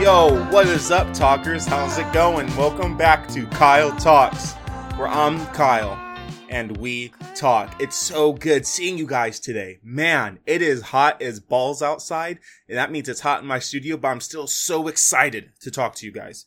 Yo, what is up, talkers? How's it going? Welcome back to Kyle Talks, where I'm Kyle and we talk. It's so good seeing you guys today. Man, it is hot as balls outside, and that means it's hot in my studio, but I'm still so excited to talk to you guys.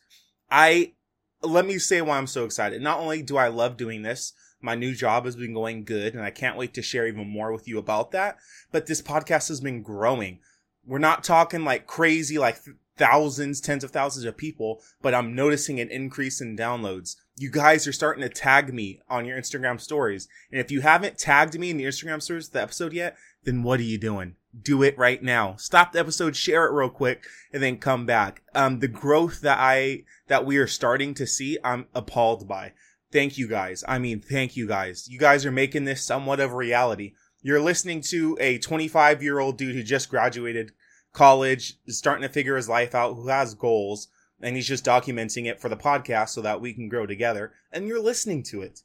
I, let me say why I'm so excited. Not only do I love doing this, my new job has been going good, and I can't wait to share even more with you about that, but this podcast has been growing. We're not talking like crazy, like thousands, tens of thousands of people, but I'm noticing an increase in downloads. You guys are starting to tag me on your Instagram stories. And if you haven't tagged me in the Instagram stories the episode yet, then what are you doing? Do it right now. Stop the episode, share it real quick, and then come back. Um, the growth that I, that we are starting to see, I'm appalled by. Thank you guys. I mean, thank you guys. You guys are making this somewhat of a reality. You're listening to a 25 year old dude who just graduated college, is starting to figure his life out, who has goals, and he's just documenting it for the podcast so that we can grow together, and you're listening to it.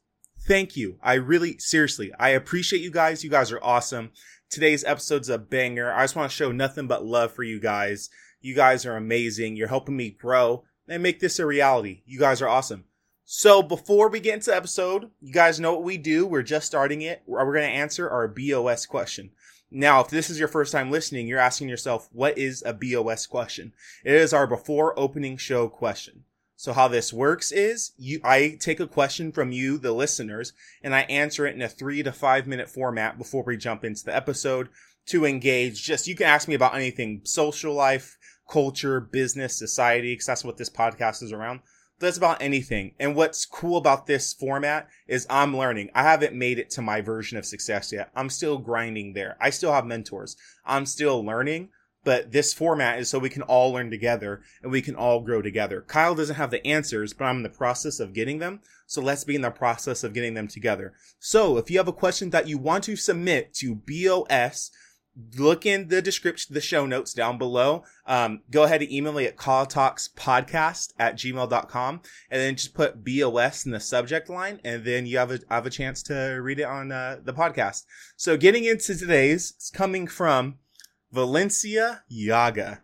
Thank you. I really, seriously, I appreciate you guys. You guys are awesome. Today's episode's a banger. I just want to show nothing but love for you guys. You guys are amazing. You're helping me grow and make this a reality. You guys are awesome. So before we get into the episode, you guys know what we do. We're just starting it. We're going to answer our BOS question. Now, if this is your first time listening, you're asking yourself, what is a BOS question? It is our before opening show question. So how this works is you, I take a question from you, the listeners, and I answer it in a three to five minute format before we jump into the episode to engage. Just, you can ask me about anything, social life, culture, business, society, because that's what this podcast is around that's about anything. And what's cool about this format is I'm learning. I haven't made it to my version of success yet. I'm still grinding there. I still have mentors. I'm still learning, but this format is so we can all learn together and we can all grow together. Kyle doesn't have the answers, but I'm in the process of getting them. So let's be in the process of getting them together. So if you have a question that you want to submit to BOS, look in the description, the show notes down below. Um, go ahead and email me at kyletalkspodcast at gmail.com and then just put BOS in the subject line. And then you have a, have a chance to read it on uh, the podcast. So getting into today's, it's coming from Valencia Yaga.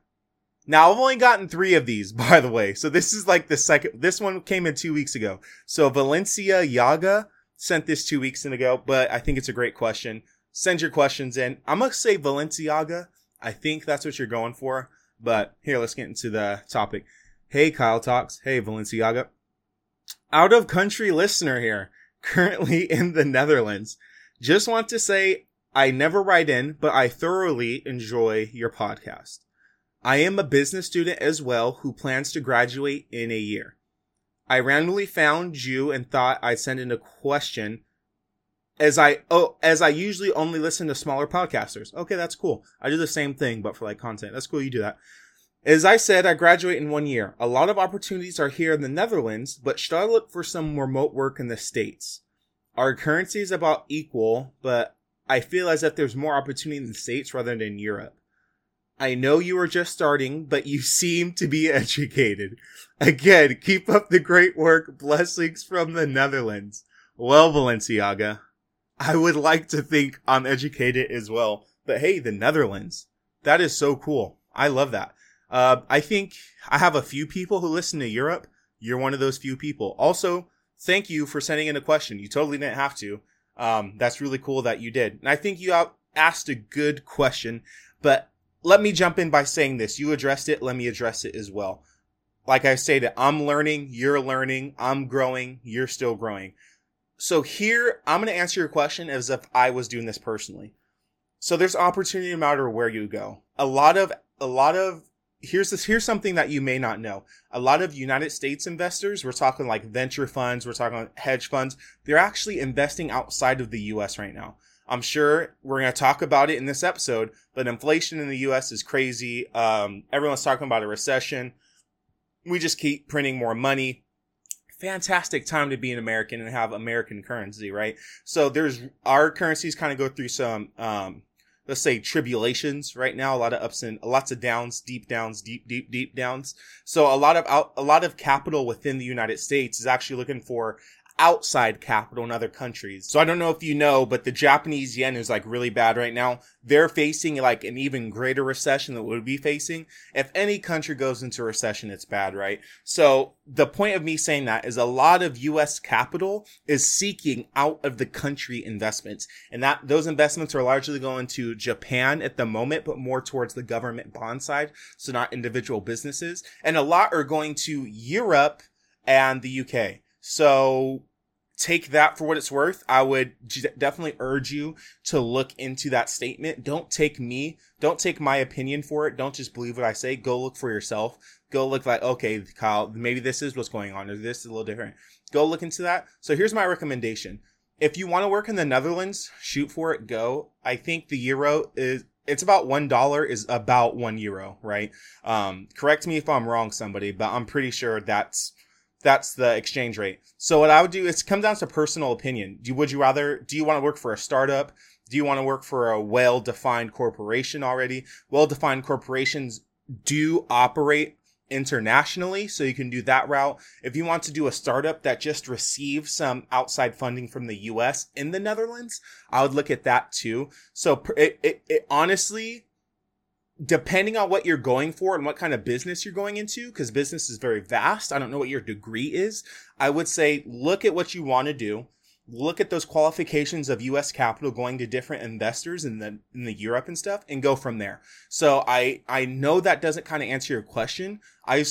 Now I've only gotten three of these, by the way. So this is like the second, this one came in two weeks ago. So Valencia Yaga sent this two weeks ago, but I think it's a great question send your questions in. I'm gonna say Valenciaga. I think that's what you're going for. But here, let's get into the topic. Hey, Kyle Talks. Hey, Valenciaga. Out of country listener here, currently in the Netherlands. Just want to say I never write in, but I thoroughly enjoy your podcast. I am a business student as well who plans to graduate in a year. I randomly found you and thought I'd send in a question as I oh as I usually only listen to smaller podcasters. Okay, that's cool. I do the same thing, but for like content. That's cool. You do that. As I said, I graduate in one year. A lot of opportunities are here in the Netherlands, but should I look for some remote work in the States? Our currency is about equal, but I feel as if there's more opportunity in the States rather than in Europe. I know you are just starting, but you seem to be educated. Again, keep up the great work. Blessings from the Netherlands. Well, Valenciaga, I would like to think I'm educated as well. But hey, the Netherlands. That is so cool. I love that. Uh, I think I have a few people who listen to Europe. You're one of those few people. Also, thank you for sending in a question. You totally didn't have to. Um, that's really cool that you did. And I think you asked a good question, but let me jump in by saying this. You addressed it. Let me address it as well. Like I stated, I'm learning. You're learning. I'm growing. You're still growing. So here, I'm going to answer your question as if I was doing this personally. So there's opportunity no matter where you go. A lot of, a lot of, here's this, here's something that you may not know. A lot of United States investors, we're talking like venture funds, we're talking hedge funds, they're actually investing outside of the US right now. I'm sure we're going to talk about it in this episode, but inflation in the US is crazy. Um, everyone's talking about a recession. We just keep printing more money fantastic time to be an American and have American currency, right? So there's our currencies kind of go through some, um, let's say tribulations right now, a lot of ups and lots of downs, deep downs, deep, deep, deep downs. So a lot of out, a lot of capital within the United States is actually looking for outside capital in other countries. So I don't know if you know, but the Japanese yen is like really bad right now. They're facing like an even greater recession that would be facing. If any country goes into recession, it's bad, right? So the point of me saying that is a lot of US capital is seeking out of the country investments. And that those investments are largely going to Japan at the moment, but more towards the government bond side. So not individual businesses. And a lot are going to Europe and the UK. So take that for what it's worth. I would definitely urge you to look into that statement. Don't take me, don't take my opinion for it. Don't just believe what I say. Go look for yourself. Go look like, okay, Kyle, maybe this is what's going on or this is a little different. Go look into that. So here's my recommendation. If you want to work in the Netherlands, shoot for it, go. I think the euro is, it's about one dollar is about one euro, right? Um, correct me if I'm wrong, somebody, but I'm pretty sure that's that's the exchange rate. So what I would do is come down to personal opinion. Do would you rather do you want to work for a startup? Do you want to work for a well-defined corporation already? Well-defined corporations do operate internationally, so you can do that route. If you want to do a startup that just receives some outside funding from the US in the Netherlands, I would look at that too. So it, it, it honestly depending on what you're going for and what kind of business you're going into, because business is very vast. I don't know what your degree is. I would say look at what you want to do look at those qualifications of US capital going to different investors in the in the Europe and stuff and go from there. So I I know that doesn't kind of answer your question. I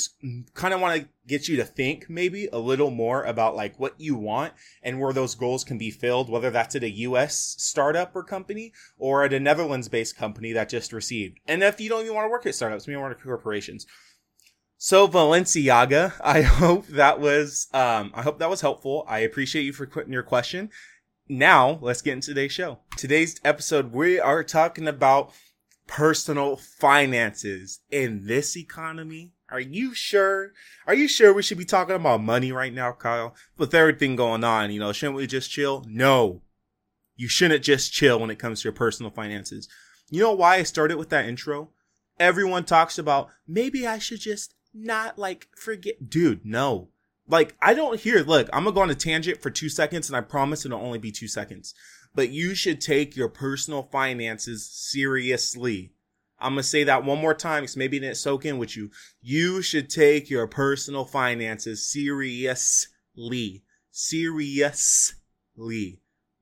kind of want to get you to think maybe a little more about like what you want and where those goals can be filled whether that's at a US startup or company or at a Netherlands based company that just received. And if you don't even want to work at startups, you want to work at corporations. So Balenciaga, I hope that was um, I hope that was helpful. I appreciate you for putting your question. Now let's get into today's show. Today's episode, we are talking about personal finances in this economy. Are you sure? Are you sure we should be talking about money right now, Kyle? With everything going on, you know, shouldn't we just chill? No. You shouldn't just chill when it comes to your personal finances. You know why I started with that intro? Everyone talks about maybe I should just not like forget, dude. No, like I don't hear. Look, I'm gonna go on a tangent for two seconds, and I promise it'll only be two seconds. But you should take your personal finances seriously. I'm gonna say that one more time because maybe it didn't soak in with you. You should take your personal finances seriously. Seriously.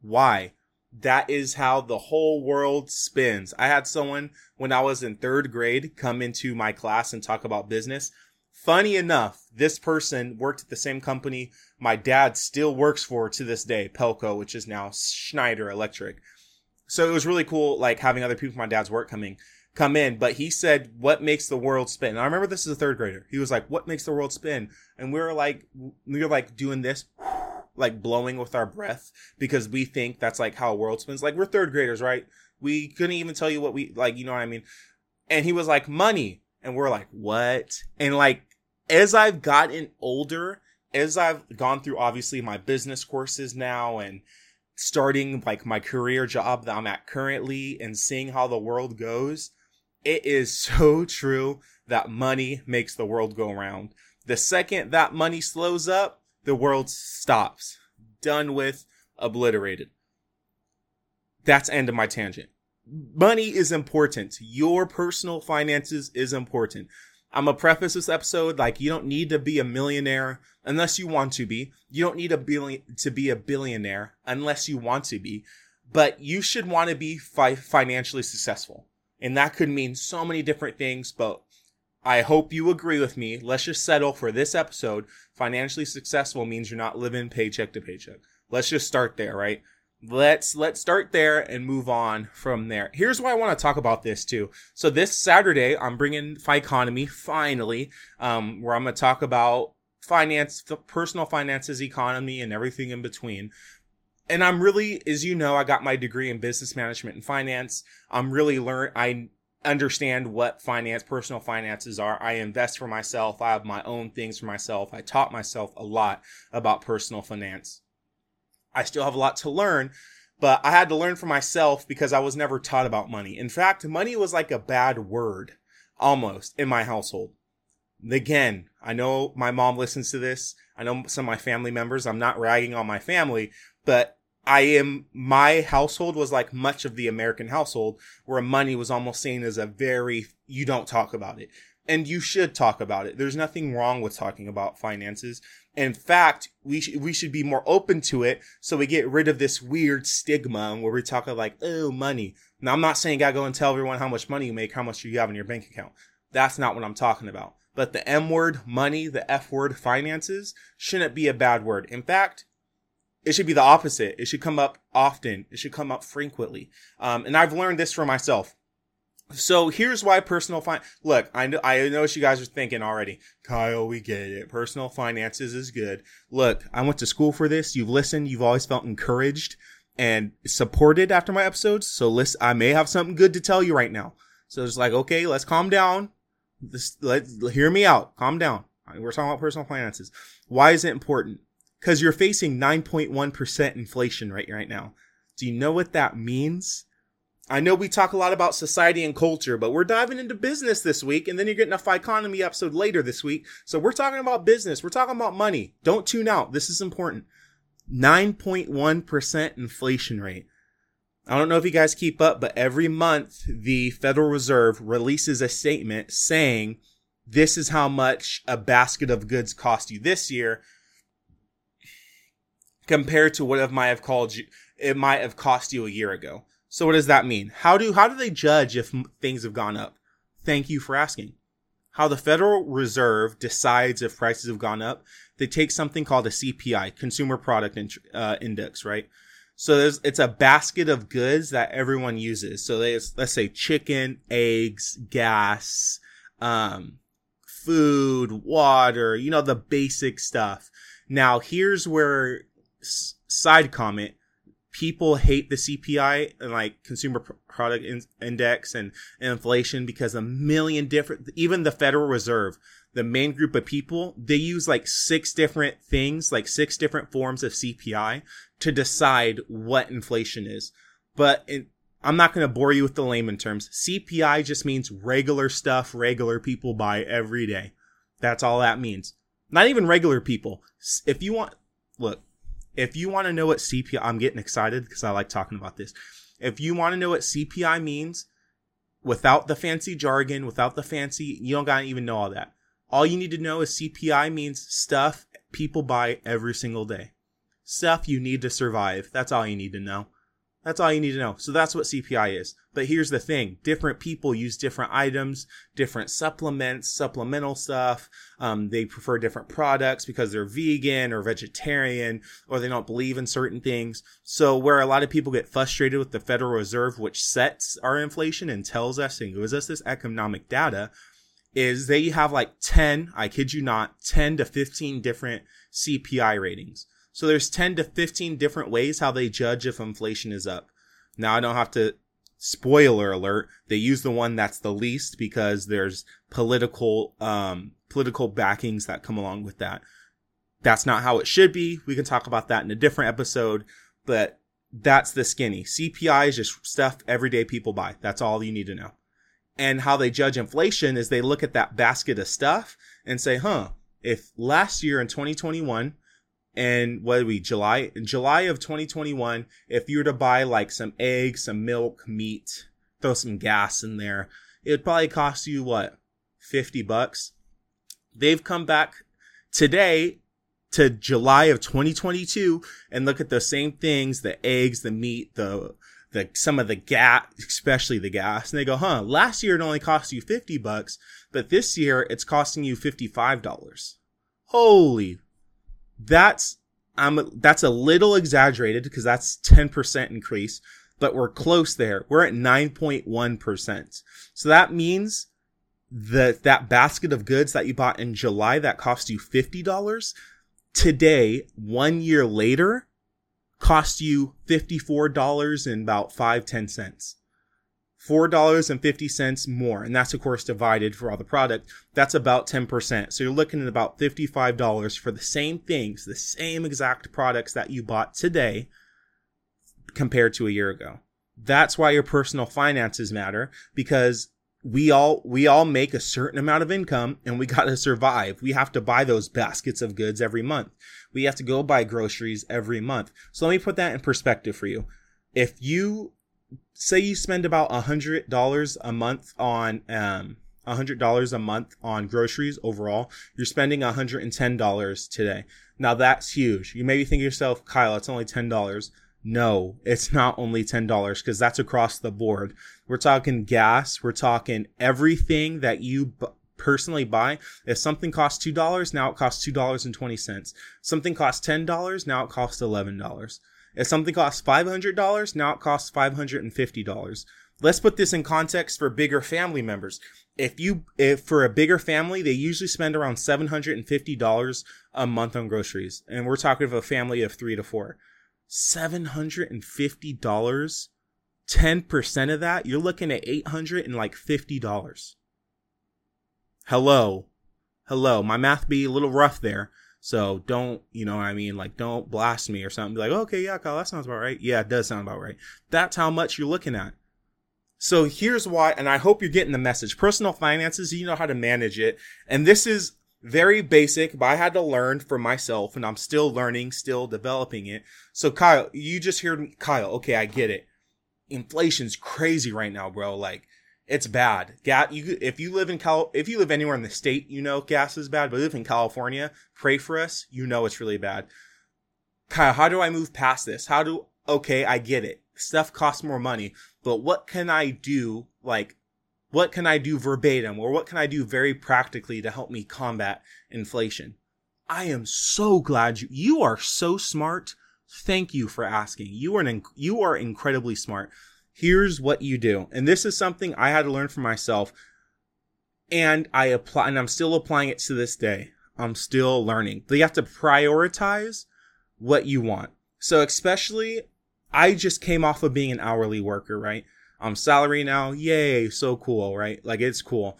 Why? That is how the whole world spins. I had someone when I was in third grade come into my class and talk about business. Funny enough, this person worked at the same company my dad still works for to this day, Pelco, which is now Schneider Electric. So it was really cool, like having other people from my dad's work coming come in. But he said, "What makes the world spin?" And I remember this is a third grader. He was like, "What makes the world spin?" And we were like, we were like doing this like blowing with our breath because we think that's like how a world spins. Like we're third graders, right? We couldn't even tell you what we like, you know what I mean? And he was like, money. And we're like, what? And like, as I've gotten older, as I've gone through obviously my business courses now and starting like my career job that I'm at currently and seeing how the world goes, it is so true that money makes the world go around. The second that money slows up, the world stops. Done with, obliterated. That's end of my tangent. Money is important. Your personal finances is important. I'm gonna preface this episode like you don't need to be a millionaire unless you want to be. You don't need a billion to be a billionaire unless you want to be. But you should want to be fi- financially successful, and that could mean so many different things. But I hope you agree with me. Let's just settle for this episode. Financially successful means you're not living paycheck to paycheck. Let's just start there, right? Let's let's start there and move on from there. Here's why I want to talk about this too. So this Saturday, I'm bringing Economy finally, um, where I'm going to talk about finance, personal finances, economy, and everything in between. And I'm really, as you know, I got my degree in business management and finance. I'm really learn. I understand what finance, personal finances are. I invest for myself. I have my own things for myself. I taught myself a lot about personal finance. I still have a lot to learn, but I had to learn for myself because I was never taught about money. In fact, money was like a bad word almost in my household. Again, I know my mom listens to this. I know some of my family members. I'm not ragging on my family, but I am, my household was like much of the American household where money was almost seen as a very, you don't talk about it. And you should talk about it. There's nothing wrong with talking about finances. In fact, we sh- we should be more open to it so we get rid of this weird stigma where we talk like, oh, money. Now, I'm not saying you gotta go and tell everyone how much money you make, how much you have in your bank account. That's not what I'm talking about. But the M word, money, the F word, finances, shouldn't be a bad word. In fact, it should be the opposite. It should come up often. It should come up frequently. Um, and I've learned this for myself. So here's why personal finance. Look, I know, I know what you guys are thinking already. Kyle, we get it. Personal finances is good. Look, I went to school for this. You've listened. You've always felt encouraged and supported after my episodes. So listen, I may have something good to tell you right now. So it's like, okay, let's calm down. This, let hear me out. Calm down. We're talking about personal finances. Why is it important? Because you're facing 9.1% inflation right right now. Do you know what that means? I know we talk a lot about society and culture, but we're diving into business this week, and then you're getting a Ficonomy episode later this week. So we're talking about business. We're talking about money. Don't tune out. This is important. 9.1% inflation rate. I don't know if you guys keep up, but every month the Federal Reserve releases a statement saying this is how much a basket of goods cost you this year compared to what it might have called you it might have cost you a year ago. So what does that mean? How do how do they judge if things have gone up? Thank you for asking. How the Federal Reserve decides if prices have gone up, they take something called a CPI, Consumer Product uh, Index, right? So there's, it's a basket of goods that everyone uses. So there's, let's say chicken, eggs, gas, um, food, water, you know, the basic stuff. Now here's where side comment. People hate the CPI and like consumer product in- index and, and inflation because a million different, even the Federal Reserve, the main group of people, they use like six different things, like six different forms of CPI to decide what inflation is. But I'm not going to bore you with the layman terms. CPI just means regular stuff regular people buy every day. That's all that means. Not even regular people. If you want, look, if you want to know what CPI, I'm getting excited because I like talking about this. If you want to know what CPI means without the fancy jargon, without the fancy, you don't got to even know all that. All you need to know is CPI means stuff people buy every single day stuff you need to survive. That's all you need to know. That's all you need to know. So that's what CPI is. But here's the thing. Different people use different items, different supplements, supplemental stuff. Um, they prefer different products because they're vegan or vegetarian or they don't believe in certain things. So where a lot of people get frustrated with the Federal Reserve, which sets our inflation and tells us and gives us this economic data, is they have like 10, I kid you not, 10 to 15 different CPI ratings. So there's 10 to 15 different ways how they judge if inflation is up. Now I don't have to spoiler alert. They use the one that's the least because there's political, um, political backings that come along with that. That's not how it should be. We can talk about that in a different episode, but that's the skinny. CPI is just stuff everyday people buy. That's all you need to know. And how they judge inflation is they look at that basket of stuff and say, huh, if last year in 2021, and what are we July in July of 2021, if you were to buy like some eggs, some milk, meat, throw some gas in there, it would probably cost you what 50 bucks. They've come back today to July of 2022 and look at the same things, the eggs, the meat, the the some of the gas, especially the gas, and they go, "Huh, last year it only cost you 50 bucks, but this year it's costing you $55." Holy that's I'm that's a little exaggerated because that's 10% increase, but we're close there. We're at 9.1%. So that means that that basket of goods that you bought in July that cost you $50 today, one year later, cost you $54 and about 5 10 cents. $4.50 more. And that's, of course, divided for all the product. That's about 10%. So you're looking at about $55 for the same things, the same exact products that you bought today compared to a year ago. That's why your personal finances matter because we all we all make a certain amount of income and we got to survive. We have to buy those baskets of goods every month. We have to go buy groceries every month. So let me put that in perspective for you. If you say you spend about a hundred dollars a month on um a hundred dollars a month on groceries overall, you're spending a hundred and ten dollars today. Now that's huge. You may be thinking to yourself, Kyle, it's only ten dollars. No, it's not only $10 because that's across the board. We're talking gas. We're talking everything that you b- personally buy. If something costs $2, now it costs $2.20. Something costs $10, now it costs $11. If something costs $500, now it costs $550. Let's put this in context for bigger family members. If you, if for a bigger family, they usually spend around $750 a month on groceries. And we're talking of a family of three to four. $750, 10% of that, you're looking at $850. Hello. Hello. My math be a little rough there. So don't, you know what I mean? Like, don't blast me or something. Be like, okay, yeah, Kyle, that sounds about right. Yeah, it does sound about right. That's how much you're looking at. So here's why, and I hope you're getting the message. Personal finances, you know how to manage it. And this is very basic, but I had to learn for myself and I'm still learning, still developing it. So Kyle, you just heard Kyle. Okay, I get it. Inflation's crazy right now, bro. Like it's bad. Gas, you, if you live in Cal, if you live anywhere in the state, you know gas is bad, but live in California, pray for us. You know it's really bad. Kyle, how do I move past this? How do, okay, I get it. Stuff costs more money, but what can I do? Like what can I do verbatim or what can I do very practically to help me combat inflation? I am so glad you, you are so smart. Thank you for asking. You are an, you are incredibly smart. Here's what you do. And this is something I had to learn for myself and I apply, and I'm still applying it to this day. I'm still learning. But you have to prioritize what you want. So especially, I just came off of being an hourly worker, right? I'm salary now. Yay, so cool, right? Like it's cool.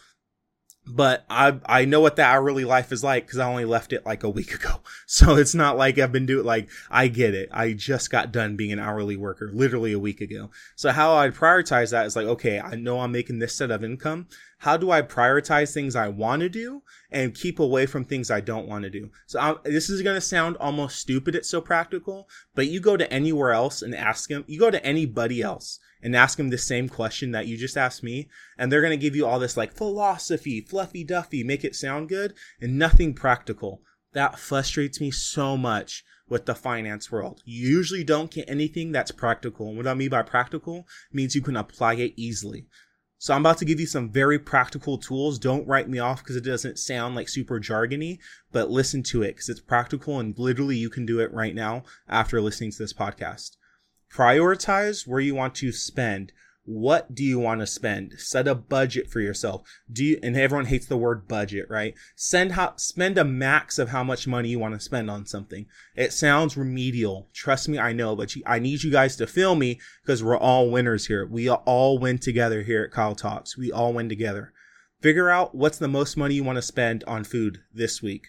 But I I know what the hourly life is like because I only left it like a week ago. So it's not like I've been doing like I get it. I just got done being an hourly worker literally a week ago. So how I prioritize that is like, okay, I know I'm making this set of income. How do I prioritize things I want to do and keep away from things I don't want to do? So I'm, this is going to sound almost stupid. It's so practical, but you go to anywhere else and ask them, you go to anybody else and ask them the same question that you just asked me, and they're going to give you all this like philosophy, fluffy duffy, make it sound good, and nothing practical. That frustrates me so much with the finance world. You usually don't get anything that's practical. And what I mean by practical means you can apply it easily. So I'm about to give you some very practical tools. Don't write me off because it doesn't sound like super jargony, but listen to it because it's practical and literally you can do it right now after listening to this podcast prioritize where you want to spend. What do you want to spend? Set a budget for yourself. Do you and everyone hates the word budget right? Send how spend a max of how much money you want to spend on something. It sounds remedial. Trust me i know but i need you guys to feel me because we're all winners here. We all win together here at kyle talks. We all win together. Figure out what's the most money you want to spend on food this week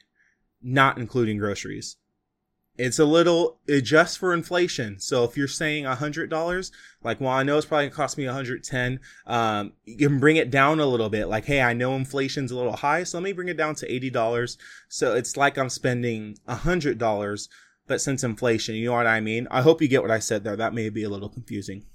not including groceries it's a little adjust for inflation. So if you're saying a hundred dollars, like, well, I know it's probably gonna cost me 110. Um, you can bring it down a little bit. Like, hey, I know inflation's a little high, so let me bring it down to eighty dollars. So it's like I'm spending a hundred dollars, but since inflation, you know what I mean? I hope you get what I said there. That may be a little confusing.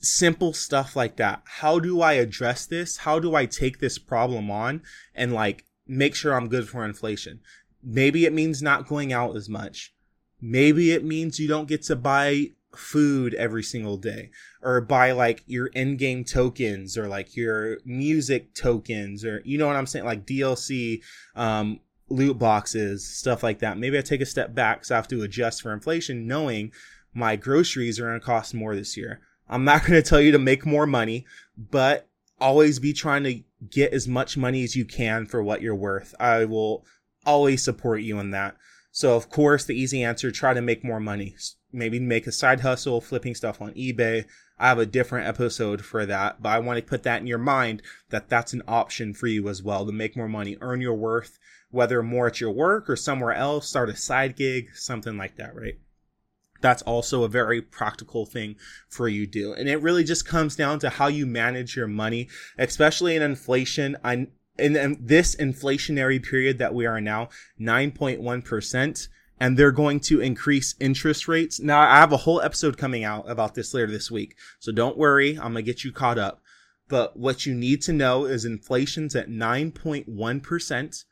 Simple stuff like that. How do I address this? How do I take this problem on and like make sure I'm good for inflation? Maybe it means not going out as much. Maybe it means you don't get to buy food every single day or buy like your end game tokens or like your music tokens or you know what I'm saying? Like DLC um loot boxes stuff like that. Maybe I take a step back so I have to adjust for inflation knowing my groceries are going to cost more this year. I'm not going to tell you to make more money but always be trying to get as much money as you can for what you're worth. I will always support you in that. So of course, the easy answer, try to make more money. Maybe make a side hustle, flipping stuff on eBay. I have a different episode for that, but I want to put that in your mind that that's an option for you as well to make more money, earn your worth, whether more at your work or somewhere else, start a side gig, something like that, right? that's also a very practical thing for you to do. And it really just comes down to how you manage your money, especially in inflation. I, in this inflationary period that we are now, 9.1%, and they're going to increase interest rates. Now, I have a whole episode coming out about this later this week. So don't worry. I'm going to get you caught up. But what you need to know is inflation's at 9.1%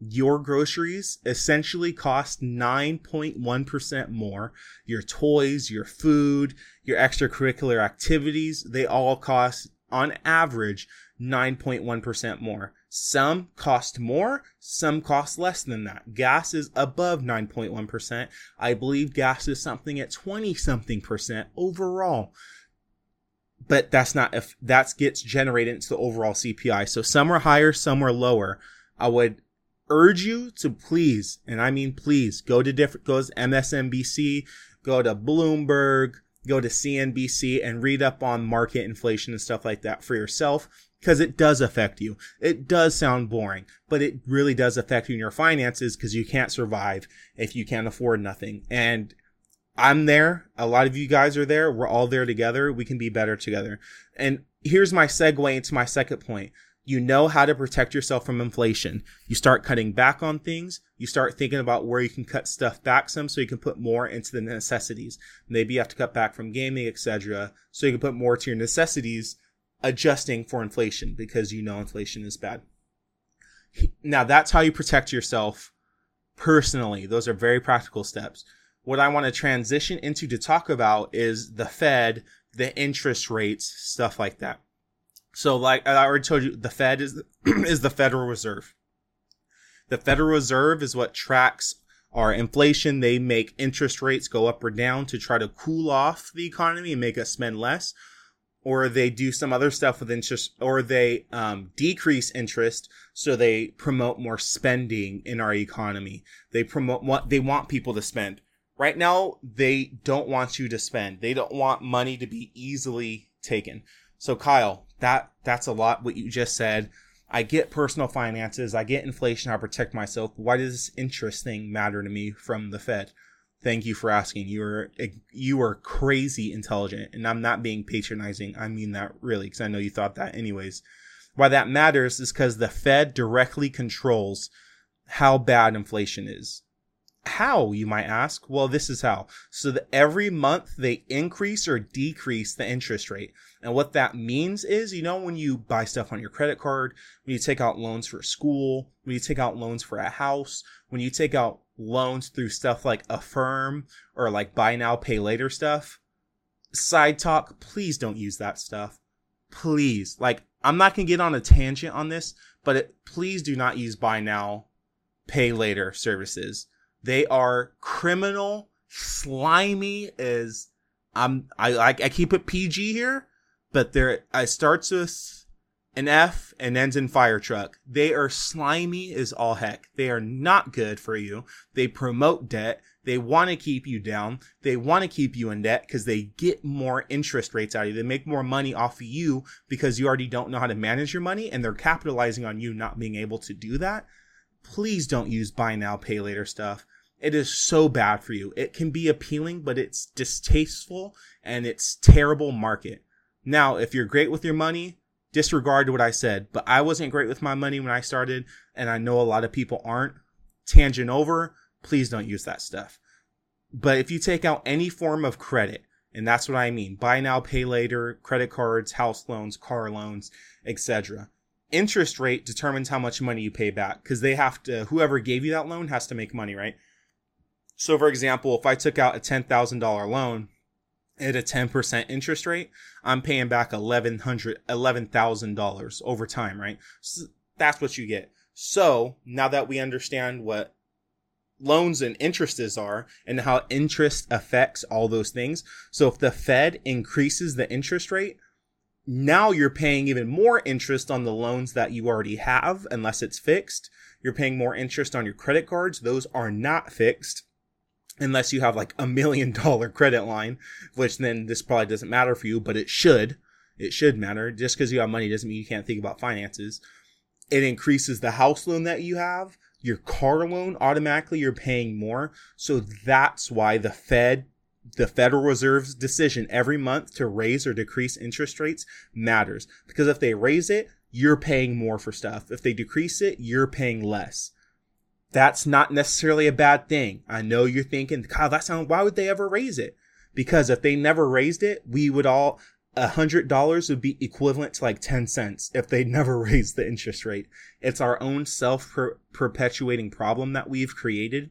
your groceries essentially cost 9.1% more. Your toys, your food, your extracurricular activities, they all cost on average 9.1% more. Some cost more, some cost less than that. Gas is above 9.1%. I believe gas is something at 20 something percent overall. But that's not if that gets generated into the overall CPI. So some are higher, some are lower. I would urge you to please, and I mean please, go to different, go to MSNBC, go to Bloomberg, go to CNBC and read up on market inflation and stuff like that for yourself because it does affect you. It does sound boring, but it really does affect you in your finances because you can't survive if you can't afford nothing. And I'm there. A lot of you guys are there. We're all there together. We can be better together. And here's my segue into my second point you know how to protect yourself from inflation. You start cutting back on things. You start thinking about where you can cut stuff back some so you can put more into the necessities. Maybe you have to cut back from gaming, etc. So you can put more to your necessities, adjusting for inflation because you know inflation is bad. Now that's how you protect yourself personally. Those are very practical steps. What I want to transition into to talk about is the Fed, the interest rates, stuff like that. So, like I already told you, the Fed is is the Federal Reserve. The Federal Reserve is what tracks our inflation. They make interest rates go up or down to try to cool off the economy and make us spend less, or they do some other stuff with interest, or they um, decrease interest so they promote more spending in our economy. They promote what they want people to spend. Right now, they don't want you to spend. They don't want money to be easily taken. So Kyle, that that's a lot what you just said. I get personal finances, I get inflation, I protect myself. Why does this interest thing matter to me from the Fed? Thank you for asking. You are eh, you are crazy intelligent, and I'm not being patronizing. I mean that really, because I know you thought that anyways. Why that matters is because the Fed directly controls how bad inflation is. How, you might ask? Well, this is how. So that every month they increase or decrease the interest rate. And what that means is, you know, when you buy stuff on your credit card, when you take out loans for school, when you take out loans for a house, when you take out loans through stuff like Affirm or like buy now, pay later stuff, side talk, please don't use that stuff. Please. Like, I'm not going to get on a tangent on this, but it, please do not use buy now, pay later services they are criminal, slimy as I'm I I, I keep it PG here, but they're I starts with an F and ends in fire truck. They are slimy as all heck. They are not good for you. They promote debt. They want to keep you down. They want to keep you in debt because they get more interest rates out of you. They make more money off of you because you already don't know how to manage your money and they're capitalizing on you not being able to do that please don't use buy now, pay later stuff. It is so bad for you. It can be appealing, but it's distasteful and it's terrible market. Now, if you're great with your money, disregard what I said, but I wasn't great with my money when I started, and I know a lot of people aren't. Tangent over, please don't use that stuff. But if you take out any form of credit, and that's what I mean, buy now, pay later, credit cards, house loans, car loans, etc interest rate determines how much money you pay back because they have to whoever gave you that loan has to make money right so for example if i took out a $10000 loan at a 10% interest rate i'm paying back $1100 $11000 over time right so that's what you get so now that we understand what loans and interests are and how interest affects all those things so if the fed increases the interest rate now you're paying even more interest on the loans that you already have, unless it's fixed. You're paying more interest on your credit cards. Those are not fixed unless you have like a million dollar credit line, which then this probably doesn't matter for you, but it should. It should matter. Just because you have money doesn't mean you can't think about finances. It increases the house loan that you have. Your car loan automatically you're paying more. So that's why the Fed the Federal Reserve's decision every month to raise or decrease interest rates matters because if they raise it, you're paying more for stuff. If they decrease it, you're paying less. That's not necessarily a bad thing. I know you're thinking, Kyle, that sounds, why would they ever raise it? Because if they never raised it, we would all, a hundred dollars would be equivalent to like 10 cents if they never raised the interest rate. It's our own self perpetuating problem that we've created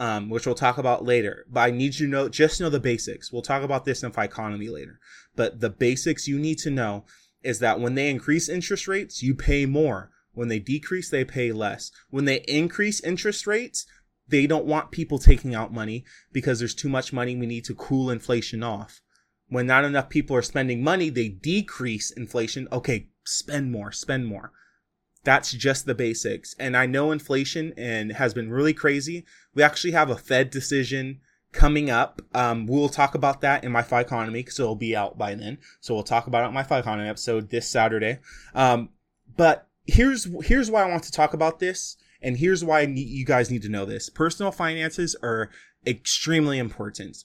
um, which we'll talk about later. But I need you to know, just know the basics. We'll talk about this in economy later. But the basics you need to know is that when they increase interest rates, you pay more. When they decrease, they pay less. When they increase interest rates, they don't want people taking out money because there's too much money. We need to cool inflation off. When not enough people are spending money, they decrease inflation. Okay, spend more, spend more. That's just the basics. And I know inflation and has been really crazy. We actually have a Fed decision coming up. Um, we'll talk about that in my Fi Economy because it'll be out by then. So we'll talk about it in my Fi Economy episode this Saturday. Um, but here's here's why I want to talk about this, and here's why you guys need to know this. Personal finances are extremely important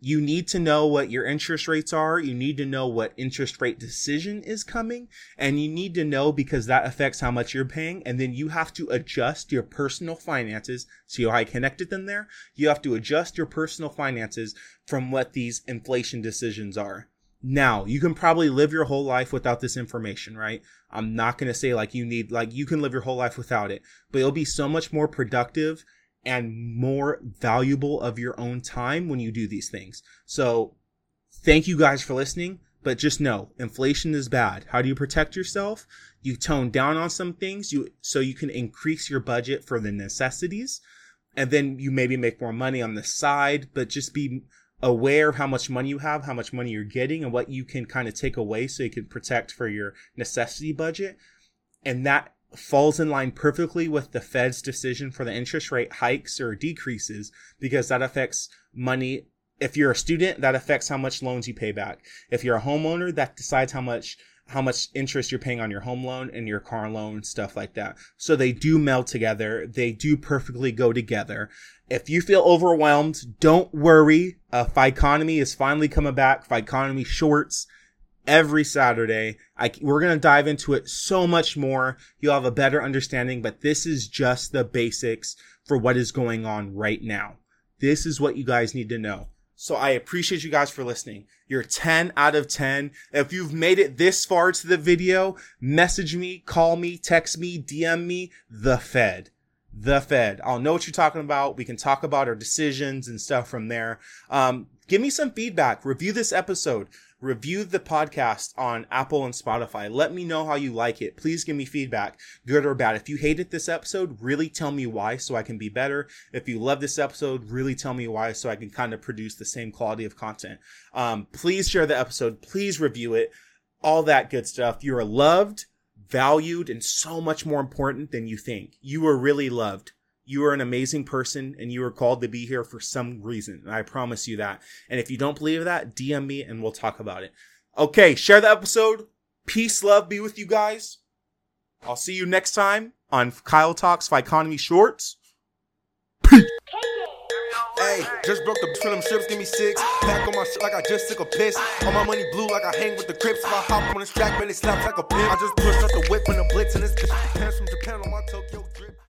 you need to know what your interest rates are. You need to know what interest rate decision is coming. And you need to know because that affects how much you're paying. And then you have to adjust your personal finances. See how I connected them there? You have to adjust your personal finances from what these inflation decisions are. Now, you can probably live your whole life without this information, right? I'm not going to say like you need, like you can live your whole life without it, but it'll be so much more productive and more valuable of your own time when you do these things. So thank you guys for listening, but just know inflation is bad. How do you protect yourself? You tone down on some things you so you can increase your budget for the necessities and then you maybe make more money on the side, but just be aware of how much money you have, how much money you're getting and what you can kind of take away so you can protect for your necessity budget. And that falls in line perfectly with the Fed's decision for the interest rate hikes or decreases because that affects money. If you're a student, that affects how much loans you pay back. If you're a homeowner, that decides how much how much interest you're paying on your home loan and your car loan, stuff like that. So they do meld together. They do perfectly go together. If you feel overwhelmed, don't worry. Uh, Economy is finally coming back. Economy shorts every Saturday. I, we're going to dive into it so much more. You'll have a better understanding, but this is just the basics for what is going on right now. This is what you guys need to know. So I appreciate you guys for listening. You're 10 out of 10. If you've made it this far to the video, message me, call me, text me, DM me, the Fed. The Fed. I'll know what you're talking about. We can talk about our decisions and stuff from there. Um, give me some feedback. Review this episode review the podcast on Apple and Spotify. Let me know how you like it. Please give me feedback, good or bad. If you hated this episode, really tell me why so I can be better. If you love this episode, really tell me why so I can kind of produce the same quality of content. Um, please share the episode. Please review it. All that good stuff. You are loved, valued, and so much more important than you think. You are really loved. You are an amazing person and you are called to be here for some reason. I promise you that. And if you don't believe that, DM me and we'll talk about it. Okay, share the episode. Peace, love be with you guys. I'll see you next time on Kyle Talks Economy Shorts. Hey, just broke the film strips, give me six. Back on my shit like I just took a piss. All my money blue like I hang with the crips. If I hop on this track, man, it slaps like a pin. I just pushed up the whip in the blitz and this bitch pants from Japan on my Tokyo.